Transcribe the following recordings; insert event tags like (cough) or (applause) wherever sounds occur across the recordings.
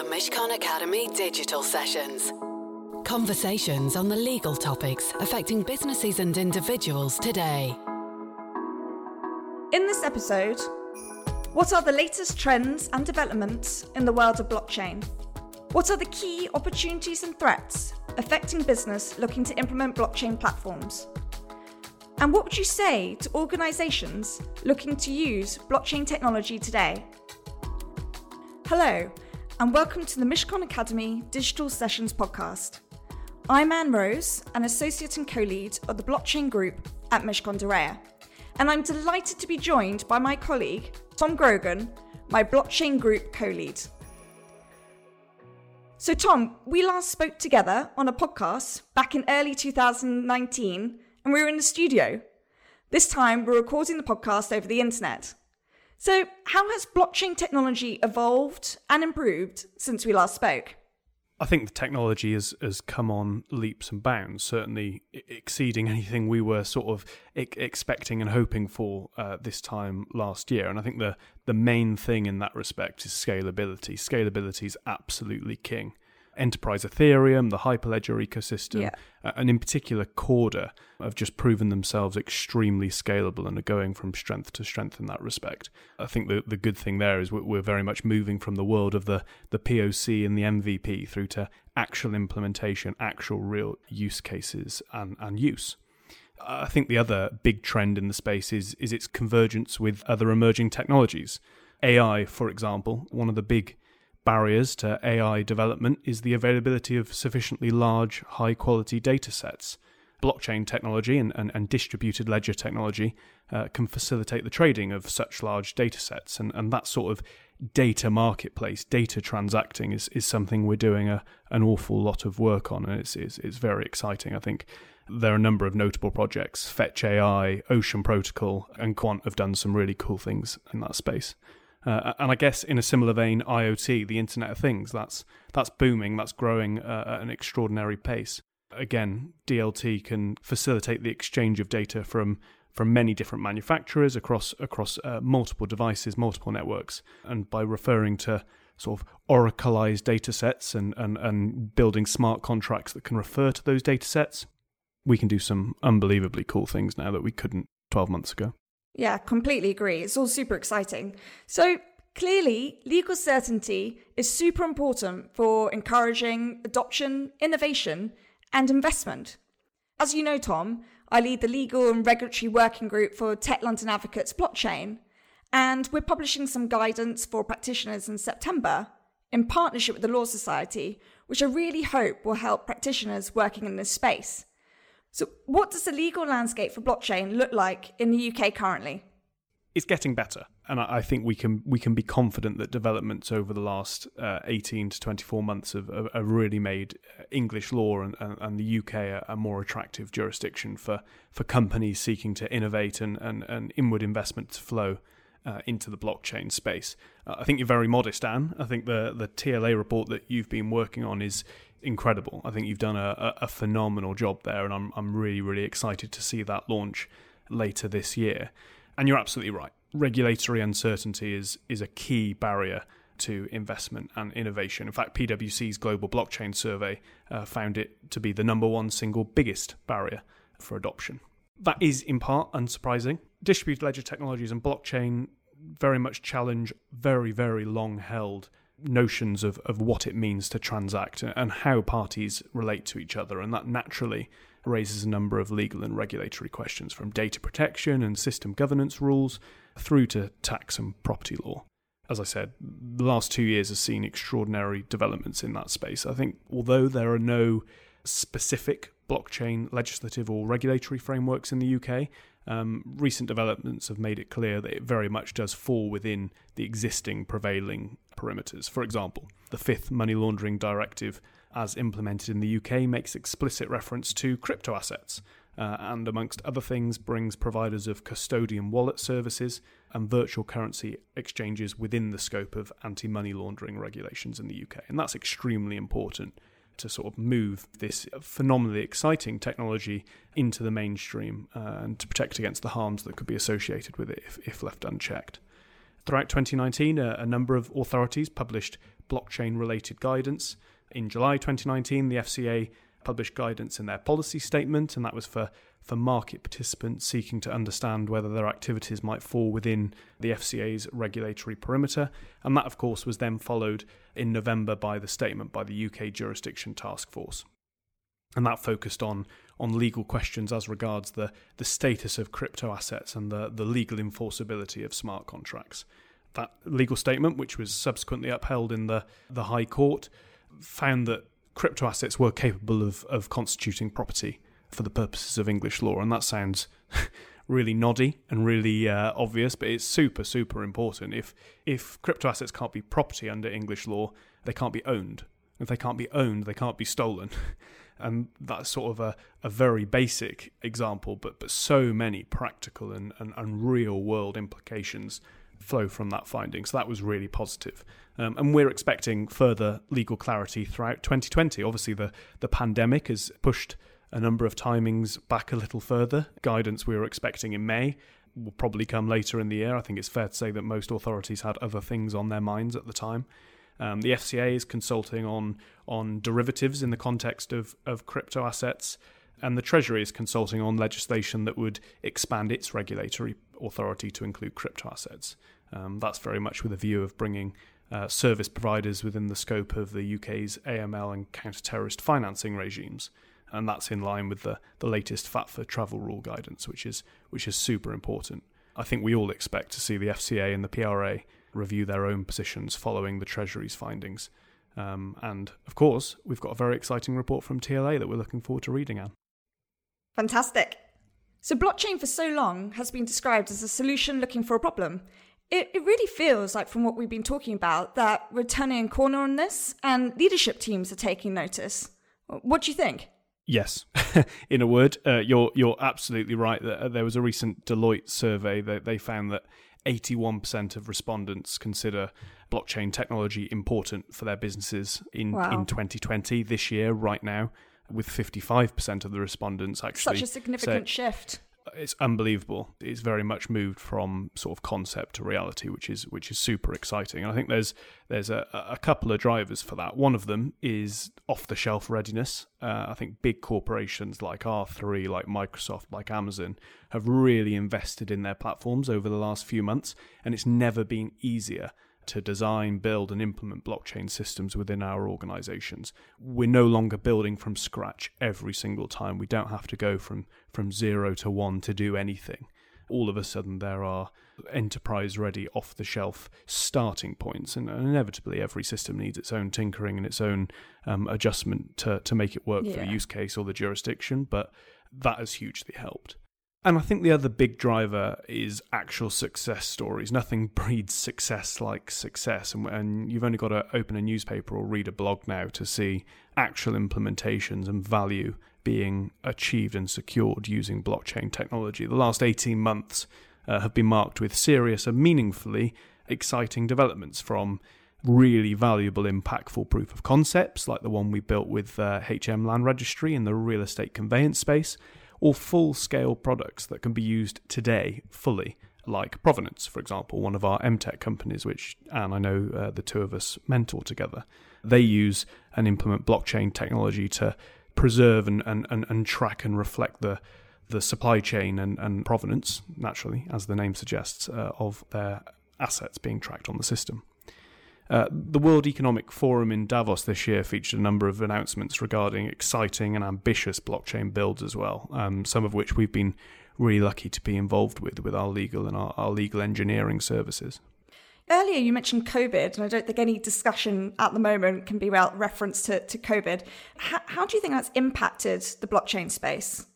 the Mishcon Academy digital sessions. Conversations on the legal topics affecting businesses and individuals today. In this episode, what are the latest trends and developments in the world of blockchain? What are the key opportunities and threats affecting business looking to implement blockchain platforms? And what would you say to organizations looking to use blockchain technology today? Hello, and welcome to the Mishcon Academy Digital Sessions podcast. I'm Anne Rose, an associate and co lead of the blockchain group at Mishcon de Reya, and I'm delighted to be joined by my colleague, Tom Grogan, my blockchain group co lead. So, Tom, we last spoke together on a podcast back in early 2019, and we were in the studio. This time, we're recording the podcast over the internet. So, how has blockchain technology evolved and improved since we last spoke? I think the technology has, has come on leaps and bounds, certainly exceeding anything we were sort of expecting and hoping for uh, this time last year. And I think the, the main thing in that respect is scalability. Scalability is absolutely king enterprise Ethereum, the Hyperledger ecosystem, yeah. and in particular Corda have just proven themselves extremely scalable and are going from strength to strength in that respect. I think the the good thing there is we're very much moving from the world of the the POC and the MVP through to actual implementation, actual real use cases and, and use. I think the other big trend in the space is is its convergence with other emerging technologies. AI, for example, one of the big barriers to AI development is the availability of sufficiently large, high quality data sets. Blockchain technology and, and, and distributed ledger technology uh, can facilitate the trading of such large data sets, and, and that sort of data marketplace, data transacting, is, is something we're doing a, an awful lot of work on, and it's, it's, it's very exciting. I think there are a number of notable projects. Fetch AI, Ocean Protocol, and Quant have done some really cool things in that space. Uh, and I guess in a similar vein, IoT, the Internet of Things, that's that's booming, that's growing uh, at an extraordinary pace. Again, DLT can facilitate the exchange of data from from many different manufacturers across across uh, multiple devices, multiple networks, and by referring to sort of oracleized data sets and, and, and building smart contracts that can refer to those data sets, we can do some unbelievably cool things now that we couldn't 12 months ago. Yeah, completely agree. It's all super exciting. So, clearly, legal certainty is super important for encouraging adoption, innovation, and investment. As you know, Tom, I lead the legal and regulatory working group for Tech London Advocates blockchain, and we're publishing some guidance for practitioners in September in partnership with the Law Society, which I really hope will help practitioners working in this space. So, what does the legal landscape for blockchain look like in the UK currently? It's getting better, and I think we can we can be confident that developments over the last uh, eighteen to twenty four months have, have, really made uh, English law and, and, the UK a, a, more attractive jurisdiction for, for companies seeking to innovate and, and, and inward investment to flow uh, into the blockchain space. Uh, I think you're very modest, Anne. I think the the TLA report that you've been working on is incredible. I think you've done a, a, phenomenal job there, and I'm I'm really really excited to see that launch later this year. And you're absolutely right. Regulatory uncertainty is is a key barrier to investment and innovation. In fact, PwC's global blockchain survey uh, found it to be the number one single biggest barrier for adoption. That is in part unsurprising. Distributed ledger technologies and blockchain very much challenge very very long held notions of, of what it means to transact and how parties relate to each other. And that naturally raises a number of legal and regulatory questions from data protection and system governance rules through to tax and property law. As I said, the last two years has seen extraordinary developments in that space. I think although there are no specific blockchain legislative or regulatory frameworks in the UK, um, recent developments have made it clear that it very much does fall within the existing prevailing perimeters. For example, the fifth money laundering directive, as implemented in the UK, makes explicit reference to crypto assets. Uh, and amongst other things, brings providers of custodian wallet services and virtual currency exchanges within the scope of anti money laundering regulations in the UK. And that's extremely important to sort of move this phenomenally exciting technology into the mainstream uh, and to protect against the harms that could be associated with it if, if left unchecked. Throughout 2019, a, a number of authorities published blockchain related guidance. In July 2019, the FCA published guidance in their policy statement, and that was for, for market participants seeking to understand whether their activities might fall within the FCA's regulatory perimeter. And that, of course, was then followed in November by the statement by the UK Jurisdiction Task Force. And that focused on, on legal questions as regards the, the status of crypto assets and the, the legal enforceability of smart contracts. That legal statement, which was subsequently upheld in the, the High Court, found that crypto assets were capable of, of constituting property for the purposes of English law. And that sounds (laughs) really noddy and really uh, obvious, but it's super, super important. If, if crypto assets can't be property under English law, they can't be owned. If they can't be owned, they can't be stolen. (laughs) and that's sort of a, a very basic example, but, but so many practical and, and, and real world implications flow from that finding. So that was really positive. Um, and we're expecting further legal clarity throughout 2020. Obviously, the, the pandemic has pushed a number of timings back a little further. Guidance we were expecting in May will probably come later in the year. I think it's fair to say that most authorities had other things on their minds at the time. Um, the FCA is consulting on on derivatives in the context of, of crypto assets, and the Treasury is consulting on legislation that would expand its regulatory authority to include crypto assets. Um, that's very much with a view of bringing uh, service providers within the scope of the UK's AML and counter-terrorist financing regimes, and that's in line with the, the latest FATFA travel rule guidance, which is which is super important. I think we all expect to see the FCA and the PRA review their own positions following the Treasury's findings. Um, and of course, we've got a very exciting report from TLA that we're looking forward to reading, Anne. Fantastic. So, blockchain for so long has been described as a solution looking for a problem. It, it really feels like, from what we've been talking about, that we're turning a corner on this and leadership teams are taking notice. What do you think? Yes, (laughs) in a word, uh, you're you're absolutely right. Uh, there was a recent Deloitte survey that they found that 81% of respondents consider blockchain technology important for their businesses in wow. in 2020 this year right now with 55% of the respondents actually such a significant say, shift it's unbelievable. It's very much moved from sort of concept to reality, which is which is super exciting. And I think there's there's a, a couple of drivers for that. One of them is off the shelf readiness. Uh, I think big corporations like R3, like Microsoft, like Amazon have really invested in their platforms over the last few months, and it's never been easier to design, build, and implement blockchain systems within our organizations. We're no longer building from scratch every single time. We don't have to go from, from zero to one to do anything. All of a sudden, there are enterprise ready, off the shelf starting points. And inevitably, every system needs its own tinkering and its own um, adjustment to, to make it work yeah. for the use case or the jurisdiction. But that has hugely helped. And I think the other big driver is actual success stories. Nothing (laughs) breeds success like success. And, and, you've only got to open a newspaper or read a blog now to see actual implementations and value being achieved and secured using blockchain technology. The last 18 months uh, have been marked with serious and meaningfully exciting developments from really valuable, impactful proof of concepts like the one we built with uh, HM Land Registry in the real estate conveyance space or full scale products that can be used today fully, like Provenance, for example, one of our MTech companies, which Anne, I know uh, the two of us mentor together. They use and implement blockchain technology to preserve and, and, and, and track and reflect the the supply chain and, and provenance, naturally, as the name suggests, uh, of their assets being tracked on the system. Uh, the World Economic Forum in Davos this year featured a number of announcements regarding exciting and ambitious blockchain builds as well, um, some of which we've been really lucky to be involved with with our legal and our, our legal engineering services. Earlier, you mentioned COVID, and I don't think any discussion at the moment can be about reference to, to COVID. How do you think that's impacted the blockchain space?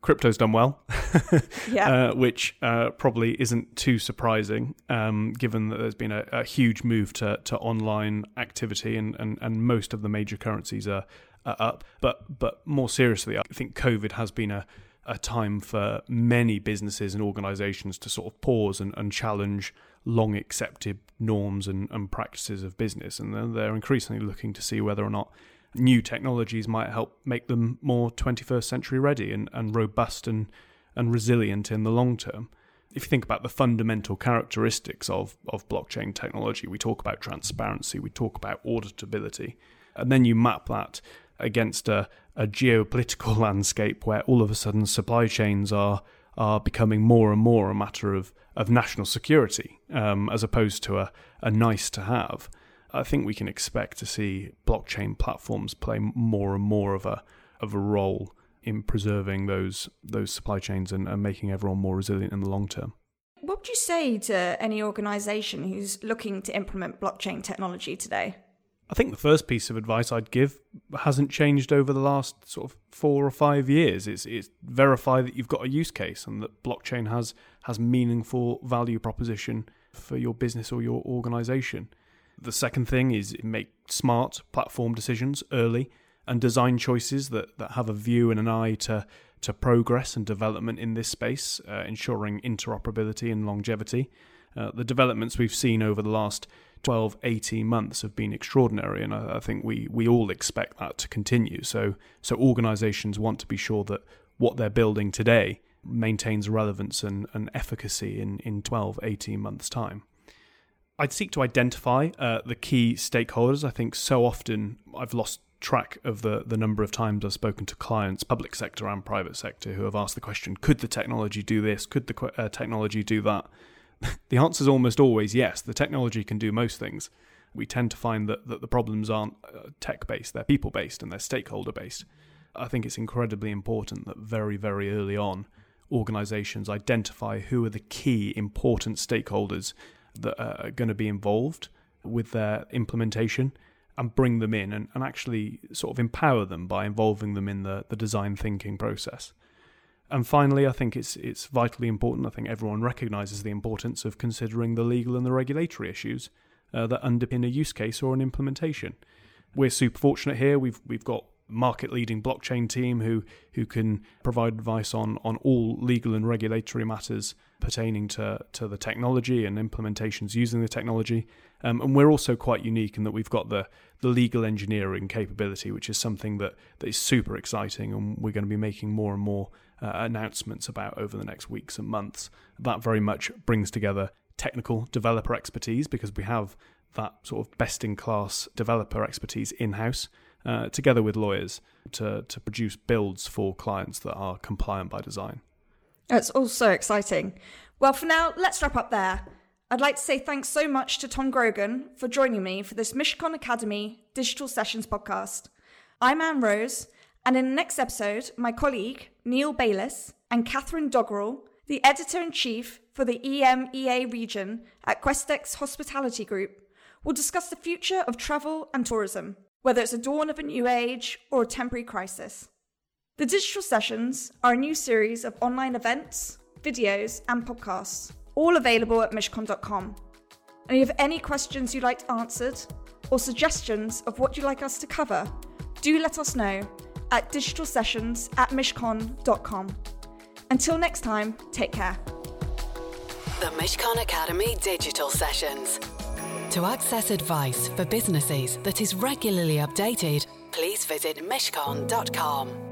Crypto's done well, (laughs) yeah. uh, which uh, probably isn't too surprising, um, given that there's been a, a, huge move to, to online activity, and, and, and most of the major currencies are, are up. But but more seriously, I think COVID has been a a time for many businesses and organizations to sort of pause and, and challenge long accepted norms and, and practices of business. And they're increasingly looking to see whether or not new technologies might help make them more 21st century ready and, and robust and, and resilient in the long term. if you think about the fundamental characteristics of, of blockchain technology, we talk about transparency, we talk about auditability, and then you map that against a, a geopolitical (laughs) landscape where all of a sudden supply chains are are becoming more and more a matter of, of national security um, as opposed to a, a nice to have. I think we can expect to see blockchain platforms play more and more of a of a role in preserving those those supply chains and, and making everyone more resilient in the long term. What would you say to any organization who's looking to implement blockchain technology today? I think the first piece of advice I'd give hasn't changed over the last sort of four or five years. It's, it's verify that you've got a use case and that blockchain has has meaningful value proposition for your business or your organization. The second thing is make smart platform decisions early and design choices that, that have a view and an eye to to progress and development in this space, uh, ensuring interoperability and longevity. Uh, the developments we've seen over the last 12, 18 months have been extraordinary, and I, I think we, we all expect that to continue. So, so organizations want to be sure that what they're building today maintains relevance and, and efficacy in, in 12, 18 months' time. I'd seek to identify uh, the key stakeholders. I think so often I've lost track of the, the number of times I've spoken to clients, public sector and private sector, who have asked the question could the technology do this? Could the uh, technology do that? (laughs) the answer is almost always yes, the technology can do most things. We tend to find that, that the problems aren't uh, tech based, they're people based and they're stakeholder based. I think it's incredibly important that very, very early on, organizations identify who are the key important stakeholders that are going to be involved with their implementation and bring them in and, and actually sort of empower them by involving them in the, the design thinking process. And finally, I think it's it's vitally important. I think everyone recognises the importance of considering the legal and the regulatory issues uh, that underpin a use case or an implementation. We're super fortunate here. We've we've got market leading blockchain team who who can provide advice on on all legal and regulatory matters pertaining to to the technology and implementations using the technology. Um, and we're also quite unique in that we've got the the legal engineering capability, which is something that, that is super exciting, and we're going to be making more and more uh, announcements about over the next weeks and months. That very much brings together technical developer expertise because we have that sort of best in class developer expertise in house uh, together with lawyers to, to produce builds for clients that are compliant by design. That's all so exciting. Well, for now, let's wrap up there. I'd like to say thanks so much to Tom Grogan for joining me for this Mishcon Academy Digital Sessions podcast. I'm Anne Rose, and in the next episode, my colleague Neil Bayliss and Catherine Doggrell, the editor in chief for the EMEA region at Questex Hospitality Group, will discuss the future of travel and tourism whether it's a dawn of a new age or a temporary crisis. The Digital Sessions are a new series of online events, videos, and podcasts, all available at mishcon.com. And if you have any questions you'd like answered or suggestions of what you'd like us to cover, do let us know at digitalsessions at mishcon.com. Until next time, take care. The Mishcon Academy Digital Sessions. To access advice for businesses that is regularly updated, please visit mishcon.com.